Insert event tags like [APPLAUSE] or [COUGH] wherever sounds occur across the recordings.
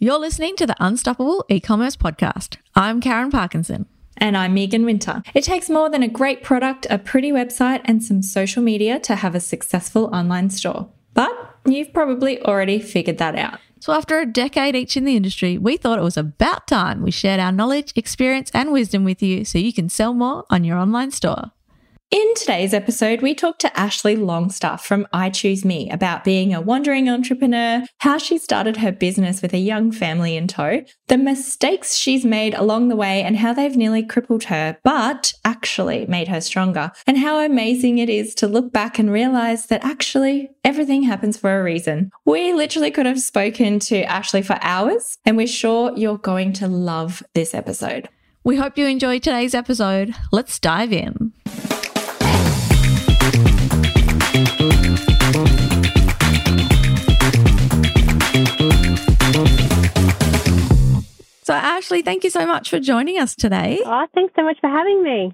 You're listening to the Unstoppable E-commerce podcast. I'm Karen Parkinson. And I'm Megan Winter. It takes more than a great product, a pretty website, and some social media to have a successful online store. But you've probably already figured that out. So, after a decade each in the industry, we thought it was about time we shared our knowledge, experience, and wisdom with you so you can sell more on your online store. In today's episode, we talked to Ashley Longstaff from I Choose Me about being a wandering entrepreneur, how she started her business with a young family in tow, the mistakes she's made along the way, and how they've nearly crippled her, but actually made her stronger, and how amazing it is to look back and realize that actually everything happens for a reason. We literally could have spoken to Ashley for hours, and we're sure you're going to love this episode. We hope you enjoyed today's episode. Let's dive in. So, Ashley, thank you so much for joining us today. Oh, thanks so much for having me.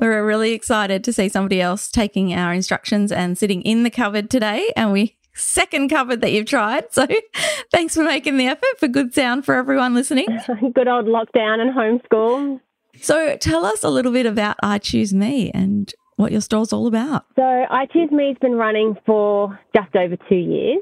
We're really excited to see somebody else taking our instructions and sitting in the cupboard today. And we second cupboard that you've tried. So [LAUGHS] thanks for making the effort for good sound for everyone listening. [LAUGHS] good old lockdown and homeschool. So tell us a little bit about I Choose Me and what your store's all about. So I Choose Me's been running for just over two years.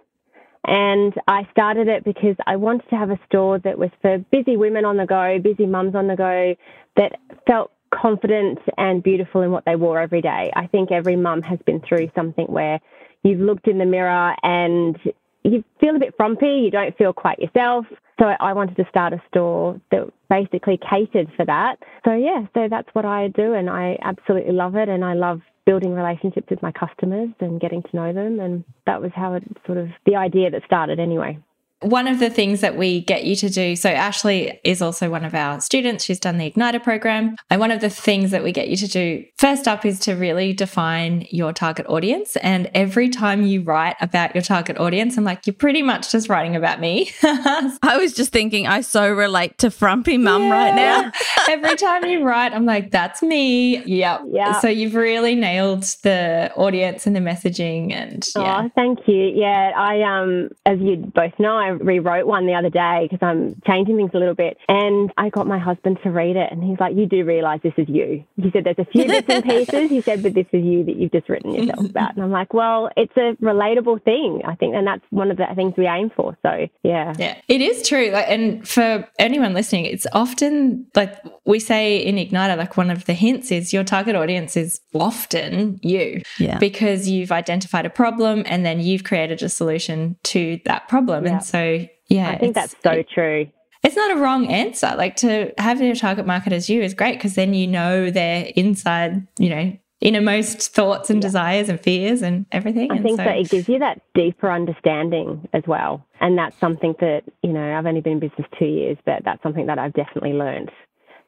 And I started it because I wanted to have a store that was for busy women on the go, busy mums on the go, that felt confident and beautiful in what they wore every day. I think every mum has been through something where you've looked in the mirror and you feel a bit frumpy, you don't feel quite yourself. So I wanted to start a store that basically catered for that. So yeah, so that's what I do and I absolutely love it and I love building relationships with my customers and getting to know them. And that was how it sort of the idea that started anyway. One of the things that we get you to do, so Ashley is also one of our students. She's done the Igniter program. And one of the things that we get you to do first up is to really define your target audience. And every time you write about your target audience, I'm like, you're pretty much just writing about me. [LAUGHS] I was just thinking, I so relate to Frumpy Mum yeah. right now. every time you write, I'm like, that's me. Yep. Yeah. So you've really nailed the audience and the messaging. And yeah. Oh, thank you. Yeah. I, um, as you both know, I rewrote one the other day because I'm changing things a little bit. And I got my husband to read it, and he's like, You do realize this is you. He said, There's a few bits and [LAUGHS] pieces. He said, But this is you that you've just written yourself about. And I'm like, Well, it's a relatable thing, I think. And that's one of the things we aim for. So, yeah. Yeah, it is true. Like, and for anyone listening, it's often like we say in Igniter, like one of the hints is your target audience is often you. Yeah. Because you've identified a problem and then you've created a solution to that problem. Yeah. And so yeah, I think that's so true. It's not a wrong answer. Like to have your target market as you is great because then you know their inside, you know, innermost thoughts and yeah. desires and fears and everything. I and think so, that it gives you that deeper understanding as well. And that's something that, you know, I've only been in business two years, but that's something that I've definitely learned.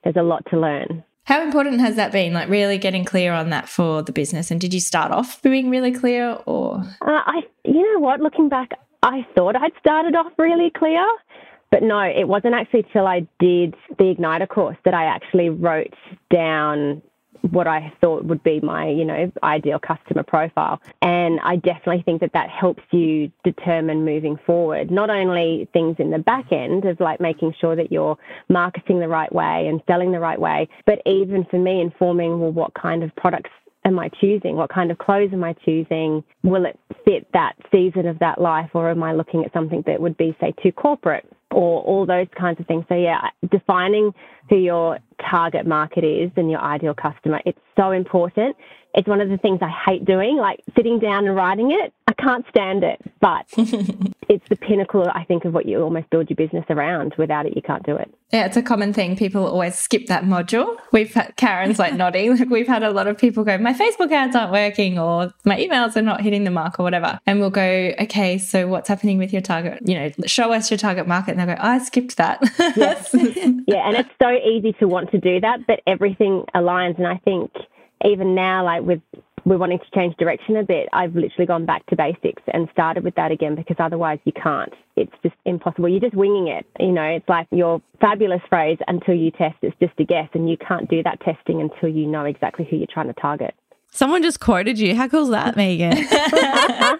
There's a lot to learn. How important has that been? Like really getting clear on that for the business. And did you start off being really clear or? Uh, I, you know what, looking back, I thought I'd started off really clear, but no, it wasn't actually till I did the Igniter course that I actually wrote down what I thought would be my, you know, ideal customer profile. And I definitely think that that helps you determine moving forward, not only things in the back end of like making sure that you're marketing the right way and selling the right way, but even for me informing, well, what kind of products am I choosing? What kind of clothes am I choosing? Will it fit that season of that life, or am I looking at something that would be, say, too corporate, or all those kinds of things? So, yeah, defining who your target market is and your ideal customer, it's so important. It's one of the things I hate doing, like sitting down and writing it. I can't stand it, but [LAUGHS] it's the pinnacle, I think, of what you almost build your business around. Without it, you can't do it. Yeah, it's a common thing. People always skip that module. We've had Karen's like nodding. Like we've had a lot of people go, my Facebook ads aren't working or my emails are not hitting the mark or whatever. And we'll go, okay, so what's happening with your target? You know, show us your target market. And they'll go, oh, I skipped that. yes. [LAUGHS] yeah. And it's so easy to want to do that, but everything aligns. And I think even now, like with we're wanting to change direction a bit, I've literally gone back to basics and started with that again because otherwise you can't. It's just impossible. You're just winging it. You know, it's like your fabulous phrase until you test, it's just a guess. And you can't do that testing until you know exactly who you're trying to target. Someone just quoted you. How cool is that, Megan? [LAUGHS]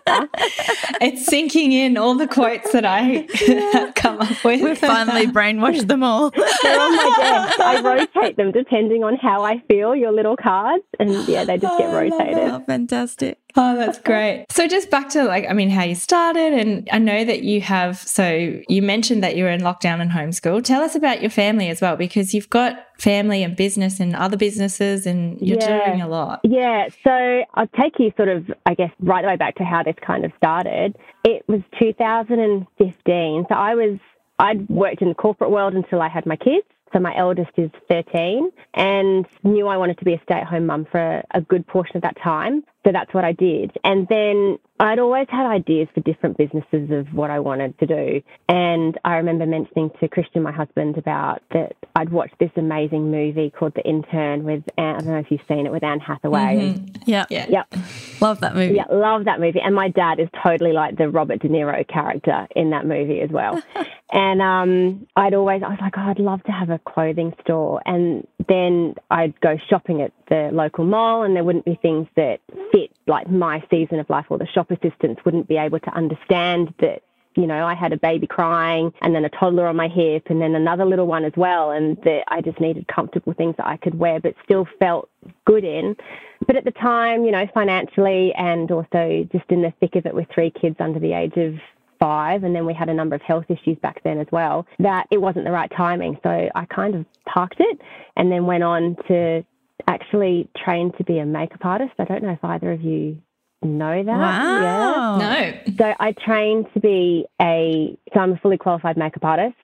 [LAUGHS] it's sinking in all the quotes that I have come up with. We've finally [LAUGHS] brainwashed them all. They're on my desk. I rotate them depending on how I feel, your little cards. And yeah, they just get oh, rotated. Oh, fantastic. Oh, that's great. So just back to like, I mean, how you started. And I know that you have, so you mentioned that you were in lockdown and homeschool. Tell us about your family as well, because you've got family and business and other businesses and you're yeah. doing a lot. Yeah. So I'll take you sort of, I guess, right the way back to how this kind of started. It was 2015. So I was, I'd worked in the corporate world until I had my kids. So my eldest is 13 and knew I wanted to be a stay at home mum for a good portion of that time. So that's what I did. And then I'd always had ideas for different businesses of what I wanted to do. And I remember mentioning to Christian, my husband, about that I'd watched this amazing movie called The Intern with, Anne, I don't know if you've seen it, with Anne Hathaway. Mm-hmm. Yeah. Yeah. Yep. Love that movie. Yeah, love that movie. And my dad is totally like the Robert De Niro character in that movie as well. [LAUGHS] and um, I'd always, I was like, oh, I'd love to have a clothing store. And then I'd go shopping at the local mall and there wouldn't be things that fit like my season of life or the shop assistants wouldn't be able to understand that you know, I had a baby crying and then a toddler on my hip and then another little one as well. And that I just needed comfortable things that I could wear, but still felt good in. But at the time, you know, financially and also just in the thick of it with three kids under the age of five, and then we had a number of health issues back then as well, that it wasn't the right timing. So I kind of parked it and then went on to actually trained to be a makeup artist. I don't know if either of you know that. Wow. Yeah. No. So I trained to be a, so I'm a fully qualified makeup artist.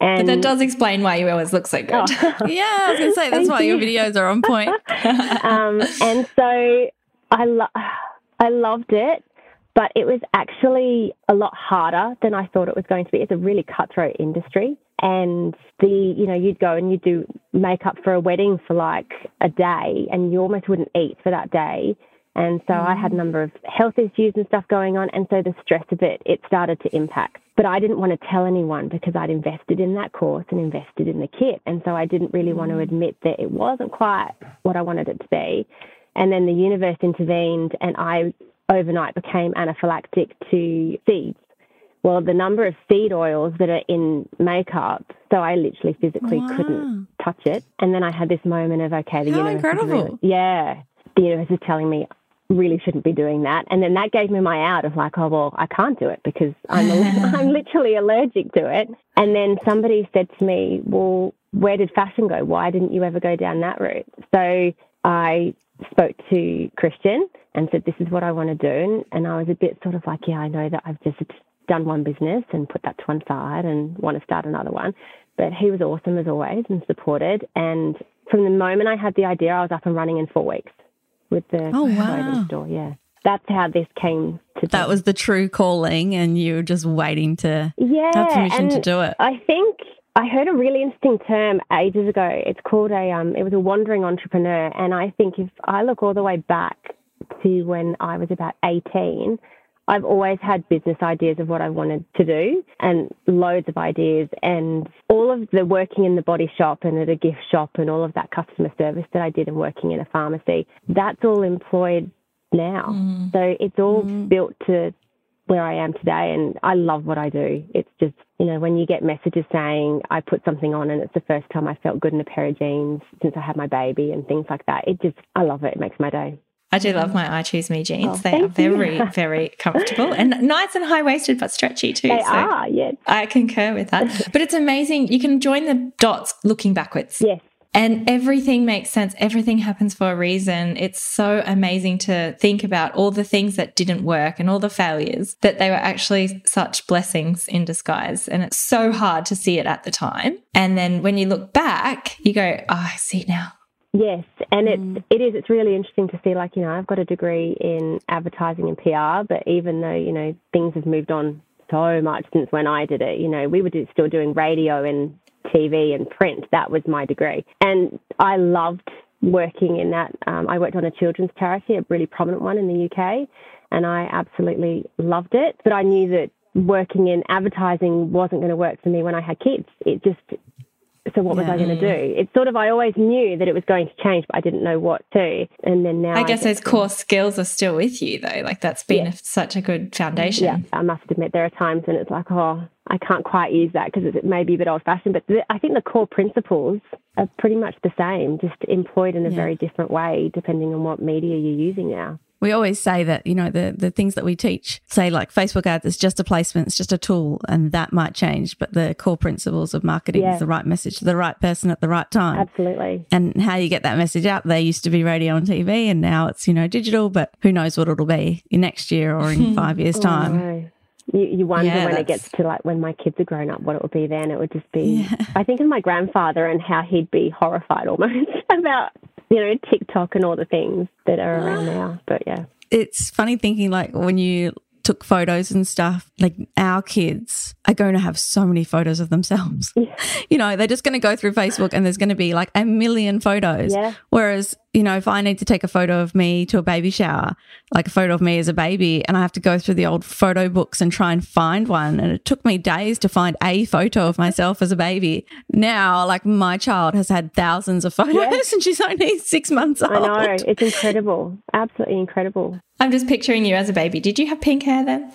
And but that does explain why you always look so good. Oh. [LAUGHS] yeah, I was going to say that's why your videos are on point. [LAUGHS] um, and so I, lo- I loved it, but it was actually a lot harder than I thought it was going to be. It's a really cutthroat industry and the you know you'd go and you'd do makeup for a wedding for like a day and you almost wouldn't eat for that day and so mm. I had a mm. number of health issues and stuff going on and so the stress of it it started to impact but I didn't want to tell anyone because I'd invested in that course and invested in the kit and so I didn't really mm. want to mm. admit that it wasn't quite what I wanted it to be and then the universe intervened and I overnight became anaphylactic to seeds well, the number of seed oils that are in makeup, so I literally physically wow. couldn't touch it. And then I had this moment of, okay, the How universe. incredible. Really, yeah. The universe is telling me really shouldn't be doing that. And then that gave me my out of like, oh, well, I can't do it because I'm, [LAUGHS] I'm literally allergic to it. And then somebody said to me, well, where did fashion go? Why didn't you ever go down that route? So I spoke to Christian and said, this is what I want to do. And I was a bit sort of like, yeah, I know that I've just done one business and put that to one side and want to start another one. But he was awesome as always and supported. And from the moment I had the idea, I was up and running in four weeks with the oh, wow. store. Yeah. That's how this came to be That be. was the true calling and you were just waiting to yeah, have permission to do it. I think I heard a really interesting term ages ago. It's called a um it was a wandering entrepreneur and I think if I look all the way back to when I was about 18, I've always had business ideas of what I wanted to do and loads of ideas and all of the working in the body shop and at a gift shop and all of that customer service that I did and working in a pharmacy, that's all employed now. Mm. So it's all mm. built to where I am today and I love what I do. It's just, you know, when you get messages saying I put something on and it's the first time I felt good in a pair of jeans since I had my baby and things like that, it just, I love it. It makes my day. I do love my mm. I Choose Me jeans. Oh, they are very, you. very [LAUGHS] comfortable and nice and high waisted, but stretchy too. They so are, yes. I concur with that. [LAUGHS] but it's amazing. You can join the dots looking backwards. Yes. And everything makes sense. Everything happens for a reason. It's so amazing to think about all the things that didn't work and all the failures, that they were actually such blessings in disguise. And it's so hard to see it at the time. And then when you look back, you go, oh, I see now. Yes, and mm. it's it is it's really interesting to see. Like you know, I've got a degree in advertising and PR, but even though you know things have moved on so much since when I did it, you know, we were still doing radio and TV and print. That was my degree, and I loved working in that. Um, I worked on a children's charity, a really prominent one in the UK, and I absolutely loved it. But I knew that working in advertising wasn't going to work for me when I had kids. It just So what was I going to do? It's sort of I always knew that it was going to change, but I didn't know what to. And then now I guess those core skills are still with you though. Like that's been yeah. such a good foundation. Yeah, I must admit there are times when it's like, oh, I can't quite use that because it may be a bit old fashioned. But I think the core principles are pretty much the same, just employed in a yeah. very different way depending on what media you're using now. We always say that, you know, the, the things that we teach, say like Facebook ads, is just a placement, it's just a tool, and that might change. But the core principles of marketing yeah. is the right message to the right person at the right time. Absolutely. And how you get that message out. They used to be radio and TV, and now it's, you know, digital, but who knows what it'll be in next year or in [LAUGHS] five years' oh, time. You, you wonder yeah, when that's... it gets to like when my kids are grown up, what it would be then. It would just be. Yeah. I think of my grandfather and how he'd be horrified almost [LAUGHS] about you know TikTok and all the things that are around [GASPS] now. But yeah, it's funny thinking like when you took photos and stuff. Like our kids are going to have so many photos of themselves. Yeah. [LAUGHS] You know, they're just going to go through Facebook and there's going to be like a million photos. Yeah. Whereas, you know, if I need to take a photo of me to a baby shower, like a photo of me as a baby, and I have to go through the old photo books and try and find one. And it took me days to find a photo of myself as a baby. Now, like my child has had thousands of photos yeah. [LAUGHS] and she's only six months old. I know. It's incredible. Absolutely incredible. I'm just picturing you as a baby. Did you have pink hair then?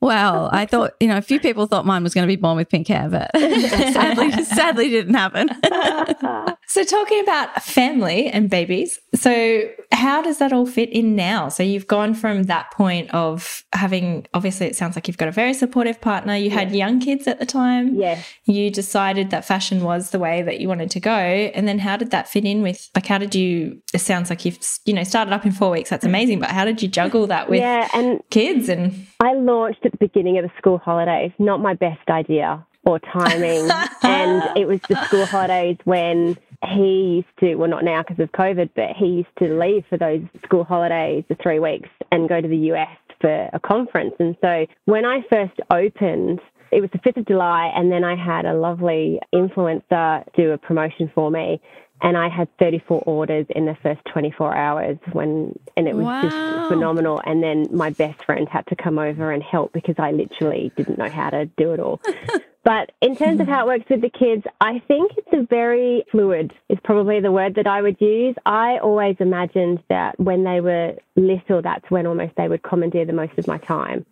Well, I thought, you know, a few people thought mine was going to be born with pink hair, but [LAUGHS] sadly, sadly didn't happen. [LAUGHS] so, talking about family and babies, so how does that all fit in now? So, you've gone from that point of having, obviously, it sounds like you've got a very supportive partner. You had young kids at the time. Yeah. You decided that fashion was the way that you wanted to go. And then how did that fit in with, like, how did you, it sounds like you've, you know, started up in four weeks. That's amazing. But how did you juggle that with yeah, and kids and I launched at the beginning of the school holidays. Not my best idea or timing. [LAUGHS] and it was the school holidays when he used to, well, not now because of COVID, but he used to leave for those school holidays, the three weeks, and go to the US for a conference. And so when I first opened, it was the 5th of July, and then I had a lovely influencer do a promotion for me and I had 34 orders in the first 24 hours when, and it was wow. just phenomenal. And then my best friend had to come over and help because I literally didn't know how to do it all. [LAUGHS] but in terms of mm-hmm. how it works with the kids, I think it's a very fluid is probably the word that I would use. I always imagined that when they were little, that's when almost they would commandeer the most of my time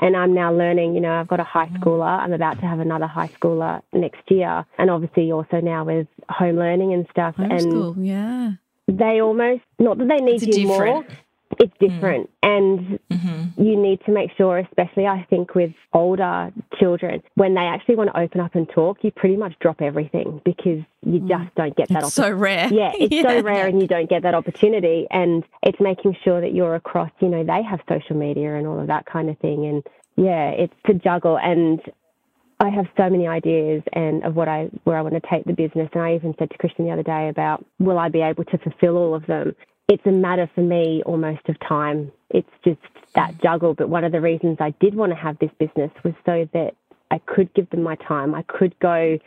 and I'm now learning, you know, I've got a high mm-hmm. schooler. I'm about to have another high schooler next year. And obviously also now with home learning and stuff. Homeschool, and yeah. They almost, not that they need you different. more, it's mm. different mm. and mm-hmm. you need to make sure especially i think with older children when they actually want to open up and talk you pretty much drop everything because you mm. just don't get that it's so rare yeah it's [LAUGHS] yeah. so rare and you don't get that opportunity and it's making sure that you're across you know they have social media and all of that kind of thing and yeah it's to juggle and I have so many ideas and of what I where I want to take the business and I even said to Christian the other day about will I be able to fulfill all of them it's a matter for me almost of time. It's just that juggle. But one of the reasons I did want to have this business was so that I could give them my time. I could go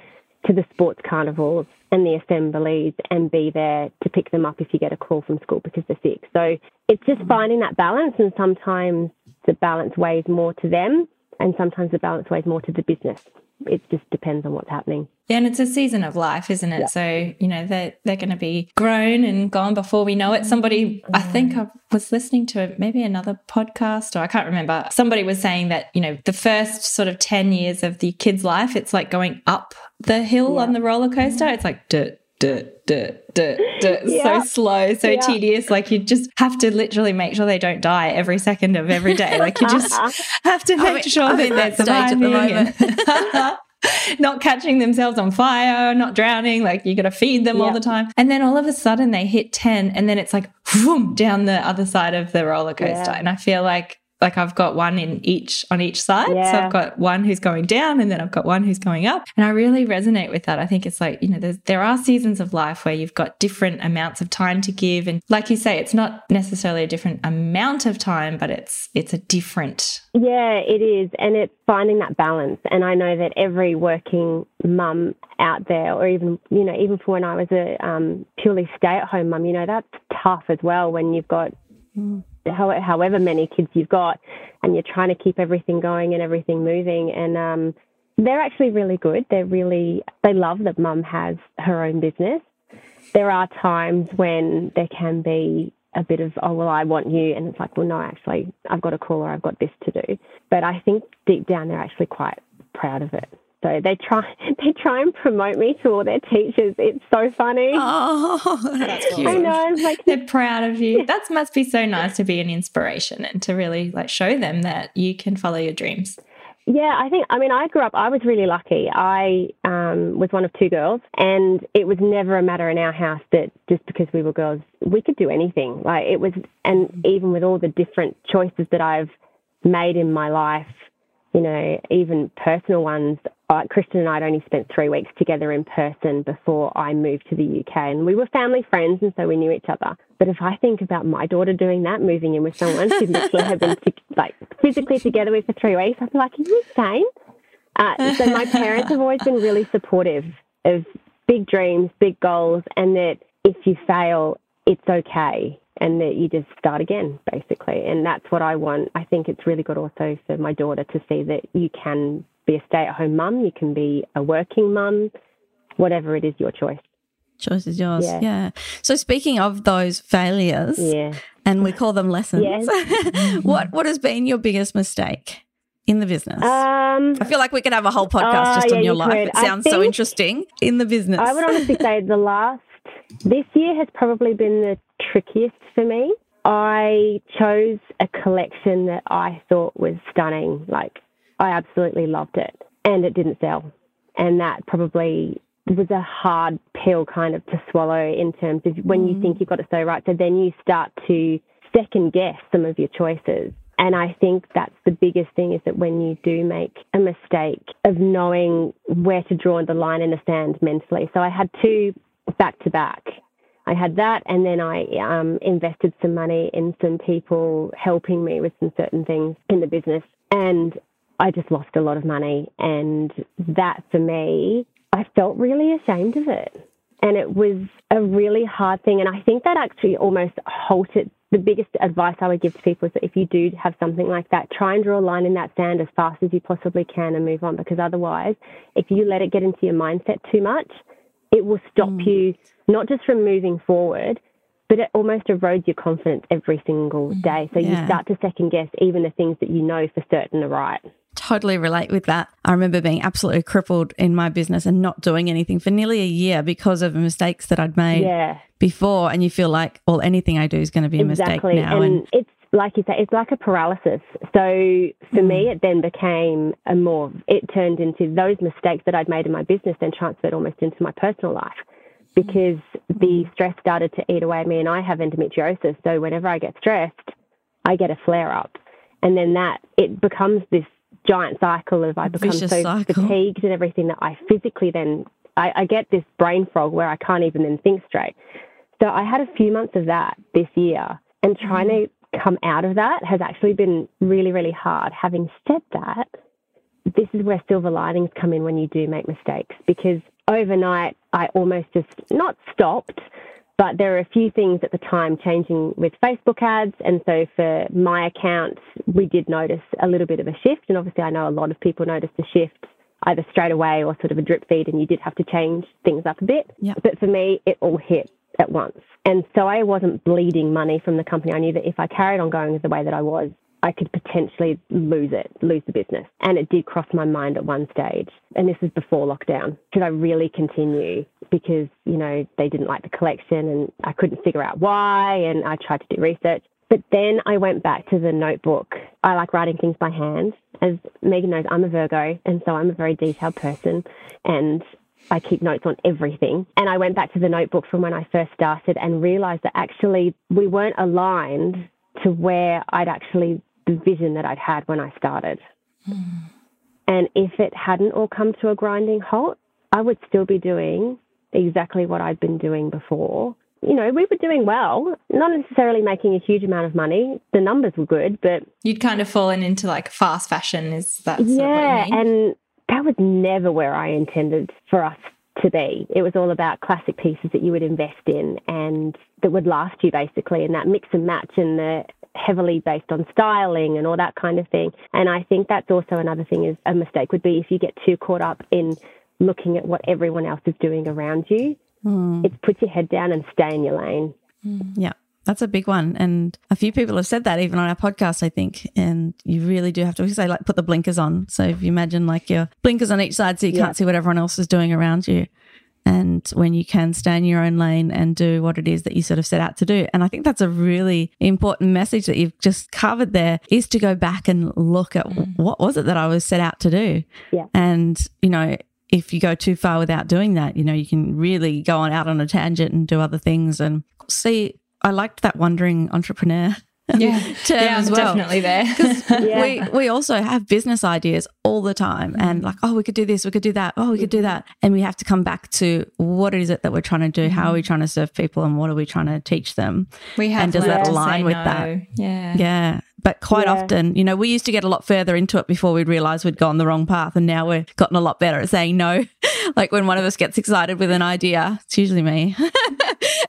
to the sports carnivals and the assemblies and be there to pick them up if you get a call from school because they're sick. So it's just mm-hmm. finding that balance, and sometimes the balance weighs more to them, and sometimes the balance weighs more to the business it just depends on what's happening. Yeah, and it's a season of life, isn't it? Yeah. So, you know, they're, they're going to be grown and gone before we know it. Somebody, I think I was listening to maybe another podcast, or I can't remember. Somebody was saying that, you know, the first sort of 10 years of the kid's life, it's like going up the hill yeah. on the roller coaster. It's like, duh, duh, duh, duh, duh. Yeah. so slow, so yeah. tedious. Like you just have to literally make sure they don't die every second of every day. Like you just [LAUGHS] have to make sure I'm that they're surviving. And [LAUGHS] not catching themselves on fire, not drowning. Like you got to feed them all the time. And then all of a sudden they hit 10 and then it's like, boom, down the other side of the roller coaster. And I feel like like I've got one in each on each side. Yeah. So I've got one who's going down and then I've got one who's going up. And I really resonate with that. I think it's like, you know, there are seasons of life where you've got different amounts of time to give. And like you say, it's not necessarily a different amount of time, but it's it's a different Yeah, it is. And it's finding that balance. And I know that every working mum out there, or even, you know, even for when I was a um, purely stay at home mum, you know, that's tough as well when you've got mm however many kids you've got, and you're trying to keep everything going and everything moving. And um, they're actually really good. They're really, they love that mum has her own business. There are times when there can be a bit of, oh, well, I want you. And it's like, well, no, actually, I've got a call or I've got this to do. But I think deep down, they're actually quite proud of it. So they try [LAUGHS] they try and promote me to all their teachers. It's so funny. [LAUGHS] Oh, that's cute. I know. It's like They're proud of you. [LAUGHS] That must be so nice to be an inspiration and to really like show them that you can follow your dreams. Yeah, I think, I mean, I grew up, I was really lucky. I um, was one of two girls, and it was never a matter in our house that just because we were girls, we could do anything. Like, it was, and even with all the different choices that I've made in my life, you know, even personal ones, uh, Christian and I had only spent three weeks together in person before I moved to the UK, and we were family friends, and so we knew each other. But if I think about my daughter doing that, moving in with someone she literally had been [LAUGHS] like physically together with for three weeks, I'd be like, "Are you insane?" Uh, so my parents have always been really supportive of big dreams, big goals, and that if you fail, it's okay and that you just start again, basically. And that's what I want. I think it's really good also for my daughter to see that you can be a stay at home mum, you can be a working mum, whatever it is, your choice. Choice is yours. Yeah. Yeah. So speaking of those failures, Yeah. and we call them lessons, Yes. [LAUGHS] what what has been your biggest mistake in the business? Um, I feel like we could have a whole podcast Oh, just on yeah, your you life. could. It sounds so interesting in the business. I would honestly [LAUGHS] say the last, this year has probably been the trickiest for me. I chose a collection that I thought was stunning. Like, I absolutely loved it, and it didn't sell. And that probably was a hard pill kind of to swallow in terms of when you think mm. you've got it so right. So then you start to second guess some of your choices. And I think that's the biggest thing is that when you do make a mistake of knowing where to draw the line in the sand mentally. So I had two back to back. I had that, and then I um, invested some money in some people helping me with some certain things in the business. And I just lost a lot of money. And that for me, I felt really ashamed of it. And it was a really hard thing. And I think that actually almost halted the biggest advice I would give to people is that if you do have something like that, try and draw a line in that sand as fast as you possibly can and move on. Because otherwise, if you let it get into your mindset too much, it will stop mm. you not just from moving forward, but it almost erodes your confidence every single mm. day. So you start to second guess even the things that you know for certain are right. totally relate with that. I remember being absolutely crippled in my business and not doing anything for nearly a year because of mistakes that I'd made Yeah. before. And you feel like, well, anything I do is going to be a exactly. mistake now. And, it's like you say, it's like a paralysis. So for me, mm. it then became a more, it turned into those mistakes that I'd made in my business then transferred almost into my personal life because the mm. stress started to eat away at me. And I have endometriosis. So whenever I get stressed, I get a flare up. And then that, it becomes this giant cycle of I become Vicious so cycle. fatigued and everything that I physically then, I, I get this brain fog where I can't even then think straight. So I had a few months of that this year, and trying mm. to come out of that has actually been really, really hard. Having said that, this is where silver linings come in when you do make mistakes because overnight I almost just not stopped, but there are a few things at the time changing with Facebook ads. And so for my account, we did notice a little bit of a shift. And obviously, I know a lot of people noticed a shift either straight away or sort of a drip feed, and you did have to change things up a bit. Yep. But for me, it all hit at once. And so I wasn't bleeding money from the company. I knew that if I carried on going the way that I was, I could potentially lose it, lose the business. And it did cross my mind at one stage. And this was before lockdown. Should I really continue? Because, you know, they didn't like the collection and I couldn't figure out why. And I tried to do research. But then I went back to the notebook. I like writing things by hand. As Megan knows, I'm a Virgo. And so I'm a very detailed person. And I keep notes on everything. And I went back to the notebook from when I first started and realized that actually we weren't aligned to where I'd actually, the vision that I'd had when I started. Hmm. And if it hadn't all come to a grinding halt, I would still be doing exactly what I'd been doing before. You know, we were doing well, not necessarily making a huge amount of money. The numbers were good, but You'd kind of fallen into like fast fashion. Is that sort of yeah, what you mean? and that was never where I intended for us to be. It was all about classic pieces that you would invest in and that would last you basically, and that mix and match and the heavily based on styling and all that kind of thing. And I think that's also another thing is a mistake would be if you get too caught up in looking at what everyone else is doing around you. Mm. It's put your head down and stay in your lane. Mm. Yeah. That's a big one. And a few people have said that even on our podcast, I think. And you really do have to, say, like, put the blinkers on. So if you imagine like your blinkers on each side so you yeah. can't see what everyone else is doing around you. And when you can stay in your own lane and do what it is that you sort of set out to do. And I think that's a really important message that you've just covered there is to go back and look at mm. what was it that I was set out to do. Yeah. And, you know, if you go too far without doing that, you know, you can really go on out on a tangent and do other things and see I liked that wandering entrepreneur. [LAUGHS] Yeah, term yeah, as well. definitely there. [LAUGHS] [LAUGHS] yeah. We we also have business ideas all the time, mm. and like, oh, we could do this, we could do that, oh, we could do mm-hmm. that, and we have to come back to what is it that we're trying to do? How are we mm-hmm. trying to serve people, and what are we trying to teach them? We have, and does that align with no. that? Yeah, yeah. But quite yeah. often, you know, we used to get a lot further into it before we'd realize we'd gone the wrong path. And now we've gotten a lot better at saying no. like when one of us gets excited with an idea, it's usually me.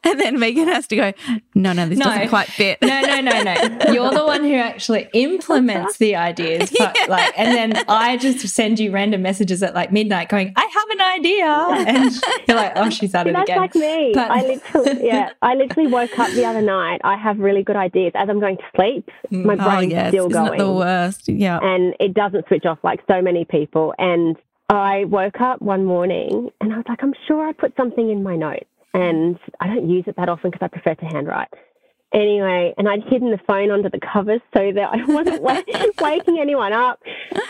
[LAUGHS] and then Megan has to go, no, no, this no. doesn't quite fit. no, no, no, no. [LAUGHS] You're the one who actually implements the ideas. But [LAUGHS] yeah. like, and then I just send you random messages at like midnight going, I have an idea. And you're like, oh, she's at it that's again. That's like me. But- I literally, yeah, I literally woke up the other night. I have really good ideas as I'm going to sleep. Mm. My oh, brain's yes. still Isn't going. the worst. Yeah. And it doesn't switch off like so many people. And I woke up one morning and I was like, I'm sure I put something in my notes and I don't use it that often because I prefer to handwrite. Anyway, and I'd hidden the phone under the covers so that I [LAUGHS] wasn't [LAUGHS] waking anyone up.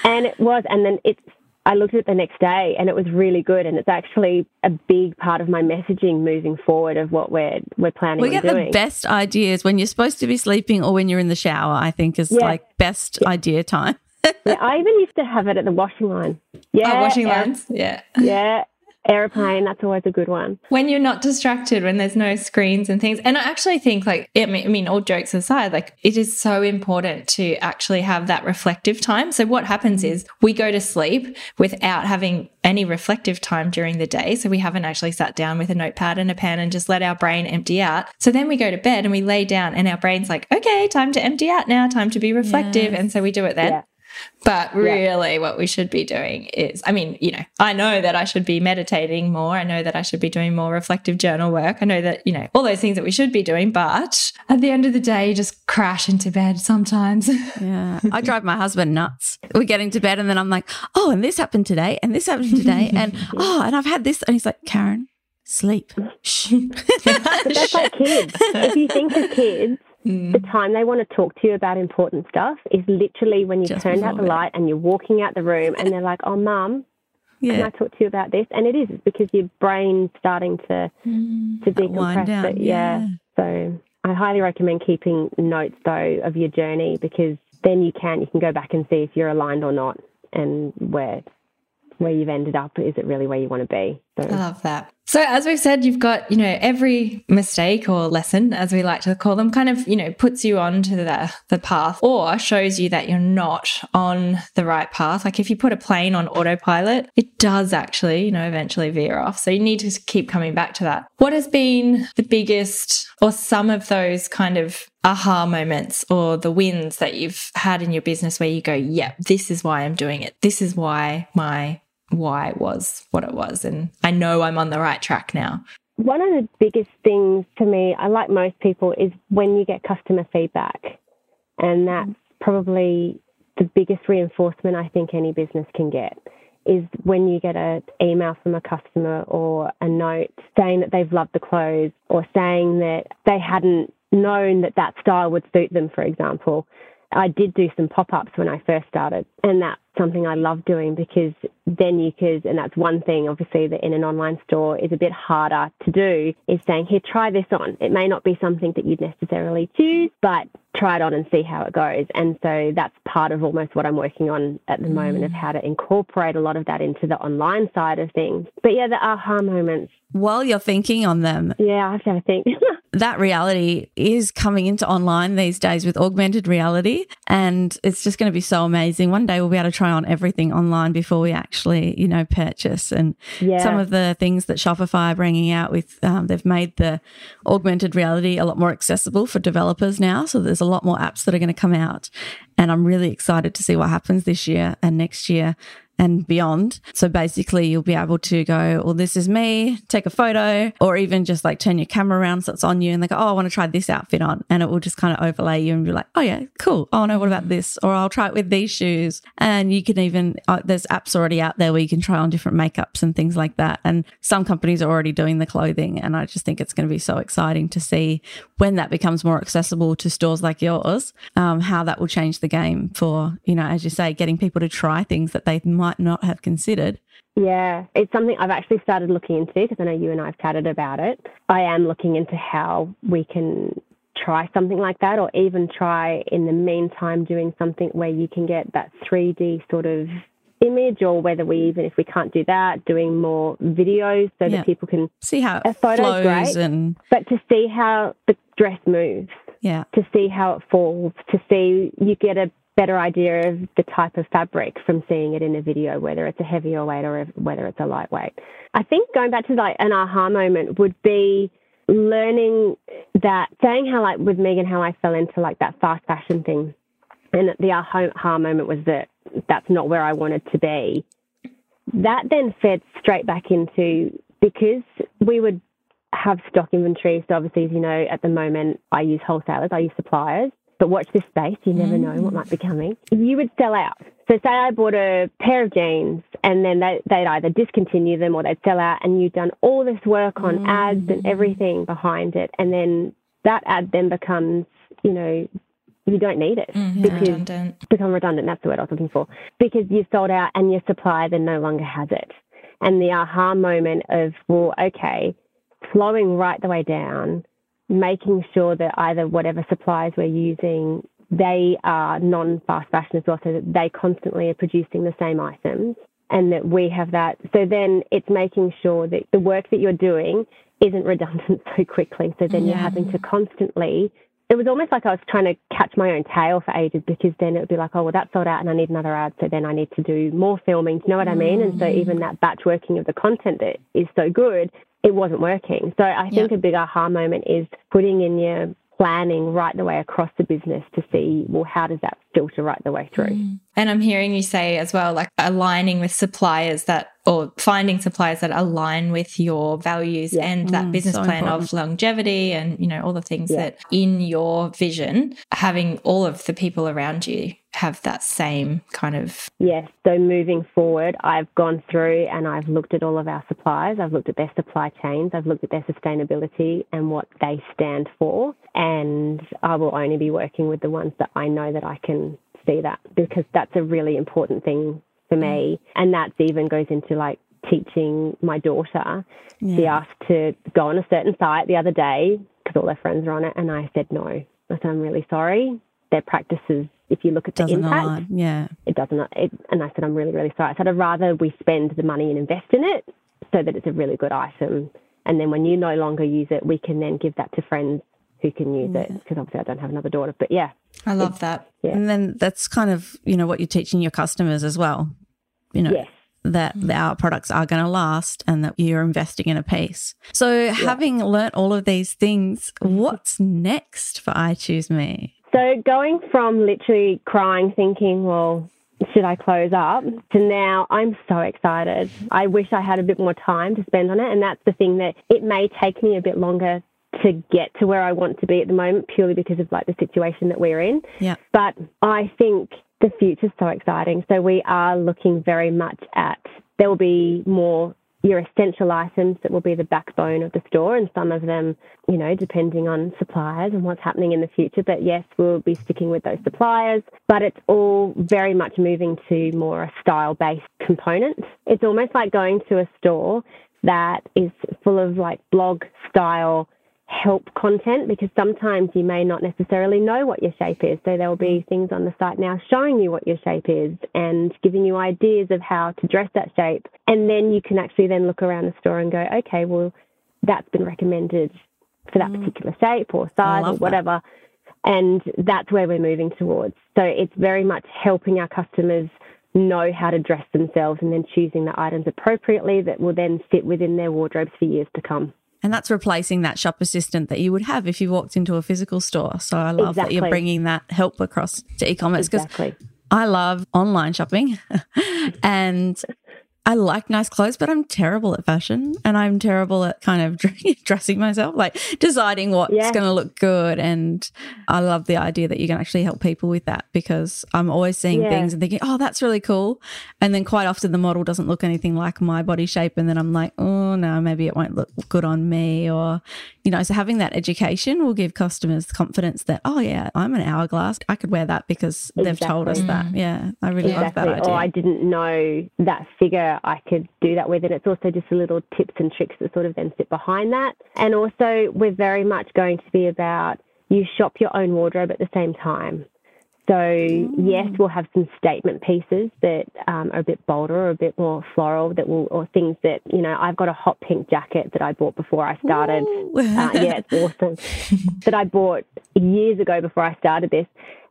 And it was, and then it's, I looked at it the next day and it was really good. And it's actually a big part of my messaging moving forward of what we're, we're planning we get doing. the best ideas when you're supposed to be sleeping or when you're in the shower, I think is yeah. like best yeah. idea time. [LAUGHS] yeah, I even used to have it at the washing line. Yeah, oh, washing lines. Yeah, yeah airplane that's always a good one. When you're not distracted when there's no screens and things and i actually think like i mean, I mean all jokes aside like it is so important to actually have that reflective time. So what happens is we go to sleep without having any reflective time during the day. So we haven't actually sat down with a notepad and a pen and just let our brain empty out. So then we go to bed and we lay down and our brain's like okay time to empty out now time to be reflective. Yes. and so we do it then. Yeah. But really, yeah. what we should be doing is I mean, you know, I know that I should be meditating more. I know that I should be doing more reflective journal work. I know that, you know, all those things that we should be doing. But at the end of the day, you just crash into bed sometimes. [LAUGHS] yeah. I drive my husband nuts. We're getting into bed and then I'm like, oh, and this happened today and this happened today. and [LAUGHS] oh, and I've had this. And he's like, Karen, sleep. Shh. [LAUGHS] that's like kids. If you think of kids, Mm. The time they want to talk to you about important stuff is literally when you've Just turned out the it. light and you're walking out the room and they're like, oh, mum, yeah. can I talk to you about this? And it is it's because your brain's starting to mm. to decompress. Down, but yeah. yeah. So I highly recommend keeping notes though of your journey because then you can you can go back and see if you're aligned or not and where where you've ended up is it really where you want to be. So. I love that. So, as we've said, you've got, you know, every mistake or lesson, as we like to call them, kind of, you know, puts you onto the, the path or shows you that you're not on the right path. Like if you put a plane on autopilot, it does actually, you know, eventually veer off. So you need to keep coming back to that. What has been the biggest or some of those kind of aha moments or the wins that you've had in your business where you go, yeah, this is why I'm doing it. This is why my why it was what it was. And I know I'm on the right track now. One of the biggest things to me, I like most people, is when you get customer feedback. And that's probably the biggest reinforcement I think any business can get is when you get an email from a customer or a note saying that they've loved the clothes or saying that they hadn't known that that style would suit them, for example. I did do some pop ups when I first started, and that's something I love doing because then you could, and that's one thing obviously that in an online store is a bit harder to do, is saying, here, try this on. It may not be something that you'd necessarily choose, but try it on and see how it goes. And so that's part of almost what I'm working on at the mm. moment of mm. how to incorporate a lot of that into the online side of things. But yeah, the aha moments. While you're thinking on them. Yeah, I have to think. [LAUGHS] that reality is coming into online these days with augmented reality. And it's just going to be so amazing. One day we'll be able to try on everything online before we actually, you know, purchase. And Yeah. some of the things that Shopify are bringing out with, um, they've made the augmented reality a lot more accessible for developers now. So there's a lot more apps that are going to come out. And I'm really excited to see what happens this year and next year and beyond. So basically, you'll be able to go, well, this is me, take a photo, or even just like turn your camera around so it's on you and they go, oh, I want to try this outfit on. And it will just kind of overlay you and be like, oh, yeah, cool. Oh, no, what about this? Or I'll try it with these shoes. And you can even, uh, there's apps already out there where you can try on different makeups and things like that. And some companies are already doing the clothing. And I just think it's going to be so exciting to see when that becomes more accessible to stores like yours, um, how that will change the game for, you know, as you say, getting people to try things that they might not have considered. Yeah, it's something I've actually started looking into because I know you and I have chatted about it. I am looking into how we can try something like that, or even try in the meantime doing something where you can get that 3D sort of image, or whether we even, if we can't do that, doing more videos so Yeah. that people can, See how A photo's flows great. and but to see how the dress moves. yeah, to see how it falls, to see you get a better idea of the type of fabric from seeing it in a video, whether it's a heavier weight or whether it's a lightweight. I think going back to like an aha moment would be learning that saying how like with Megan how I fell into like that fast fashion thing and the aha moment was that that's not where I wanted to be. That then fed straight back into because we would have stock inventory. So obviously, as you know, at the moment I use wholesalers, I use suppliers. But watch this space, you never know what might be mm. coming. You would sell out. So say I bought a pair of jeans and then they, they'd either discontinue them or they'd sell out and you'd done all this work on ads and mm. everything behind it. And then that ad then becomes, you know, you don't need it mm-hmm. because Redundant. become redundant. That's the word I was looking for. Because you've sold out and your supplier then no longer has it. And the aha moment of, well, okay, flowing right the way down, making sure that either whatever suppliers we're using, they are non fast fashion as well, so that they constantly are producing the same items and that we have that. So then it's making sure that the work that you're doing isn't redundant [LAUGHS] so quickly. So then you're having to constantly it was almost like I was trying to catch my own tail for ages because then it would be like, oh, well, that's sold out and I need another ad. So then I need to do more filming. Do you know what I mean? And so mm. even that batch working of the content that is so good, it wasn't working. So I think a big aha moment is putting in your planning right the way across the business to see, well, how does that filter right the way through? Mm. And I'm hearing you say as well, like aligning with suppliers that, or finding suppliers that align with your values and that mm, business so plan important. of longevity and, you know, all the things Yeah. that in your vision, having all of the people around you have that same kind of, Yes. So moving forward, I've gone through and I've looked at all of our suppliers. I've looked at their supply chains. I've looked at their sustainability and what they stand for. And I will only be working with the ones that I know that I can see that because that's a really important thing for me. Mm. And that even goes into like teaching my daughter. She asked to go on a certain site the other day because all her friends are on it. And I said, no. I said, I'm really sorry. Their practices, if you look at the doesn't impact, align. Yeah. it doesn't. It, and I said, I'm really, really sorry. I said, I'd rather we spend the money and invest in it so that it's a really good item. And then when you no longer use it, we can then give that to friends who can use it. Because obviously I don't have another daughter. But yeah, I love that. Yeah. And then that's kind of, you know, what you're teaching your customers as well. You know, Yes. that mm. our products are going to last and that you're investing in a piece. So, having learnt all of these things, mm-hmm. what's next for I Choose Me? So going from literally crying, thinking, well, should I close up, to now I'm so excited. I wish I had a bit more time to spend on it. And that's the thing that it may take me a bit longer to get to where I want to be at the moment, purely because of like the situation that we're in. Yeah. But I think the future's so exciting. So we are looking very much at there will be more your essential items that will be the backbone of the store and some of them, you know, depending on suppliers and what's happening in the future. But yes, we'll be sticking with those suppliers, but it's all very much moving to more a style based component. It's almost like going to a store that is full of like blog style help content because sometimes you may not necessarily know what your shape is. So there will be things on the site now showing you what your shape is and giving you ideas of how to dress that shape. And then you can actually then look around the store and go, okay, well, that's been recommended for that mm. particular shape or size or whatever. That. And that's where we're moving towards. So it's very much helping our customers know how to dress themselves and then choosing the items appropriately that will then fit within their wardrobes for years to come. And that's replacing that shop assistant that you would have if you walked into a physical store. So I love exactly. that you're bringing that help across to e-commerce because exactly. I love online shopping [LAUGHS] and I like nice clothes, but I'm terrible at fashion and I'm terrible at kind of [LAUGHS] dressing myself, like deciding what's yeah. going to look good. And I love the idea that you can actually help people with that because I'm always seeing yeah. things and thinking, oh, that's really cool. And then quite often the model doesn't look anything like my body shape. And then I'm like, oh, no, maybe it won't look good on me. Or, you know, so having that education will give customers confidence that, oh, yeah, I'm an hourglass. I could wear that because exactly. they've told us that. Yeah, I really exactly. love that oh, idea. Or I didn't know that figure I could do that with. And it's also just a little tips and tricks that sort of then sit behind that. And also, we're very much going to be about you shop your own wardrobe at the same time. So, mm. yes, we'll have some statement pieces that um, are a bit bolder or a bit more floral that will, or things that, you know, I've got a hot pink jacket that I bought before I started. uh, yeah, it's awesome. [LAUGHS] that I bought years ago before I started this.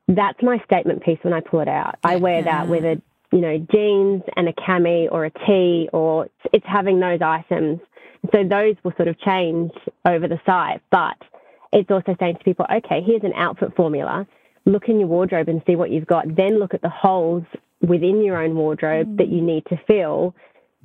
That's my statement piece when I pull it out. I wear that with a you know, jeans and a cami or a tee, or it's having those items. So those will sort of change over the site, but it's also saying to people, okay, here's an outfit formula. Look in your wardrobe and see what you've got. Then look at the holes within your own wardrobe mm. that you need to fill,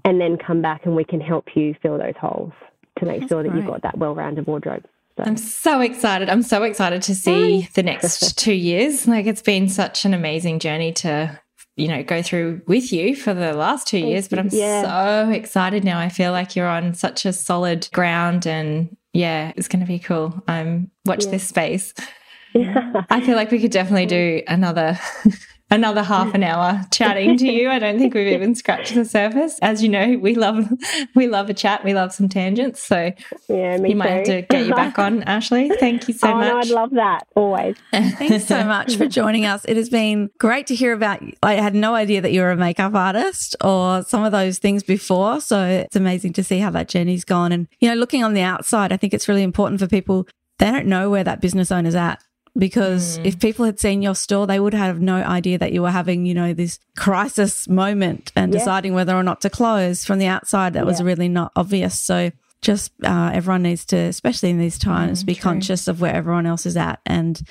and then come back and we can help you fill those holes to make That's sure that great. you've got that well-rounded wardrobe. So. I'm so excited. I'm so excited to see the next [LAUGHS] two years. Like it's been such an amazing journey to you know go through with you for the last two years but i'm yeah. so excited now. I feel like you're on such a solid ground and yeah it's going to be cool. I'm watch yeah. this space. [LAUGHS] I feel like we could definitely do another [LAUGHS] another half an hour chatting to you. I don't think we've even scratched the surface. As you know, we love we love a chat. We love some tangents. So yeah, you might have to get you back on, Ashley. Thank you so oh, much. No, I'd love that always. Thanks so much for joining us. It has been great to hear about. You. I had no idea that you were a makeup artist or some of those things before. So it's amazing to see how that journey's gone. And you know, looking on the outside, I think it's really important for people. They don't know where that business owner's at because mm. if people had seen your store, they would have no idea that you were having, you know, this crisis moment and yeah. deciding whether or not to close from the outside. That yeah. was really not obvious. So just uh, everyone needs to, especially in these times, mm, be true. conscious of where everyone else is at and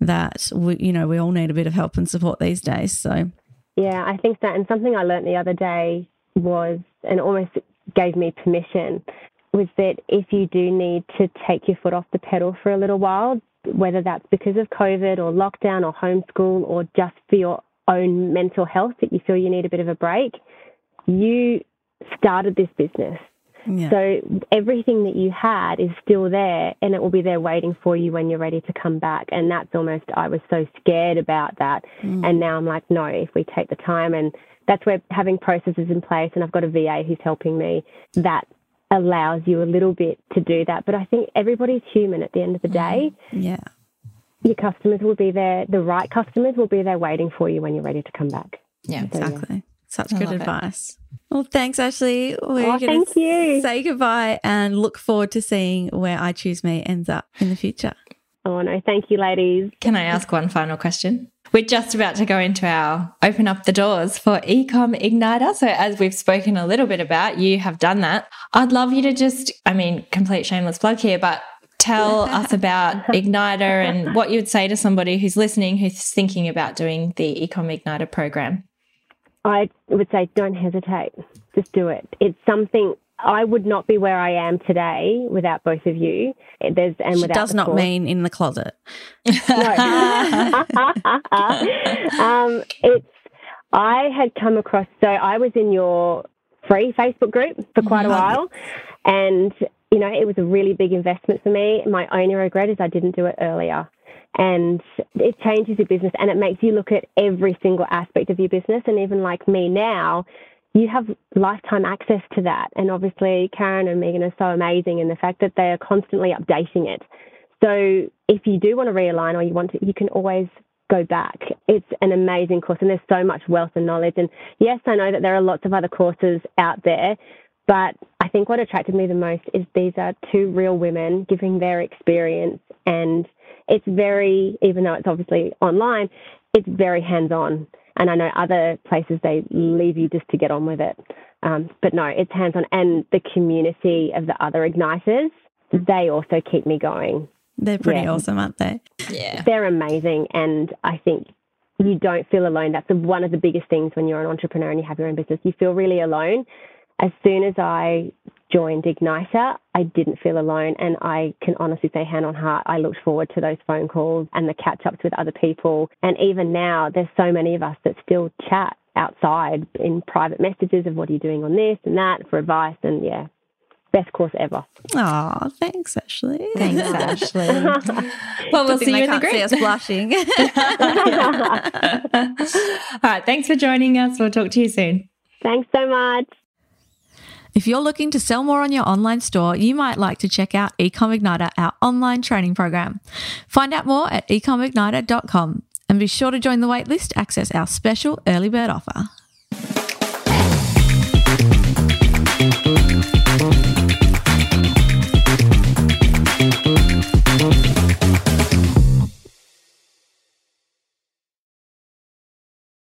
that we, you know, we all need a bit of help and support these days. So, yeah, I think that, and something I learned the other day was, and almost gave me permission, was that if you do need to take your foot off the pedal for a little while, whether that's because of COVID or lockdown or homeschool or just for your own mental health that you feel you need a bit of a break, you started this business. Yeah. So everything that you had is still there and it will be there waiting for you when you're ready to come back. And that's almost, I was so scared about that. Mm. And now I'm like, no, if we take the time and that's where having processes in place and I've got a VA who's helping me, that allows you a little bit to do that. But I think everybody's human at the end of the day. Mm-hmm. Yeah. Your customers will be there, the right customers will be there waiting for you when you're ready to come back. Yeah, so, exactly. Yeah. Such I good advice. It. Well, thanks, Ashley. We're oh, thank you. Say goodbye and look forward to seeing where I Choose Me ends up in the future. Oh, no. Thank you, ladies. Can I ask one final question? We're just about to go into our open up the doors for Ecom Igniter. So, as we've spoken a little bit about, you have done that. I'd love you to just, I mean, complete shameless plug here, but tell [LAUGHS] us about Igniter and what you would say to somebody who's listening who's thinking about doing the Ecom Igniter program. I would say don't hesitate. Just do it. It's something I would not be where I am today without both of you. There's and she without does not mean in the closet. no. [LAUGHS] um, it's I had come across so I was in your free Facebook group for quite a mm-hmm. while, and you know it was a really big investment for me. My only regret is I didn't do it earlier. And it changes your business and it makes you look at every single aspect of your business. And even like me now, you have lifetime access to that. And obviously, Karen and Megan are so amazing in the fact that they are constantly updating it. So if you do want to realign or you want to, you can always go back. It's an amazing course and there's so much wealth and knowledge. And yes, I know that there are lots of other courses out there, But I think what attracted me the most is these are two real women giving their experience, and it's very, even though it's obviously online, it's very hands on. And I know other places they leave you just to get on with it. Um, but no, it's hands on. And the community of the other Igniters, they also keep me going. They're pretty Yeah. awesome, aren't they? Yeah. They're amazing. And I think you don't feel alone. That's one of the biggest things when you're an entrepreneur and you have your own business. You feel really alone. As soon as I joined Igniter, I didn't feel alone. And I can honestly say, hand on heart, I looked forward to those phone calls and the catch ups with other people. And even now, there's so many of us that still chat outside in private messages of what are you doing on this and that for advice. And yeah, best course ever. Oh, thanks, Ashley. Thanks, [LAUGHS] Ashley. well, we'll see you in the can't see group. us blushing. [LAUGHS] [LAUGHS] All right. Thanks for joining us. We'll talk to you soon. Thanks so much. If you're looking to sell more on your online store, you might like to check out Ecom Igniter, our online training program. Find out more at ecomigniter.com and be sure to join the waitlist to access our special early bird offer.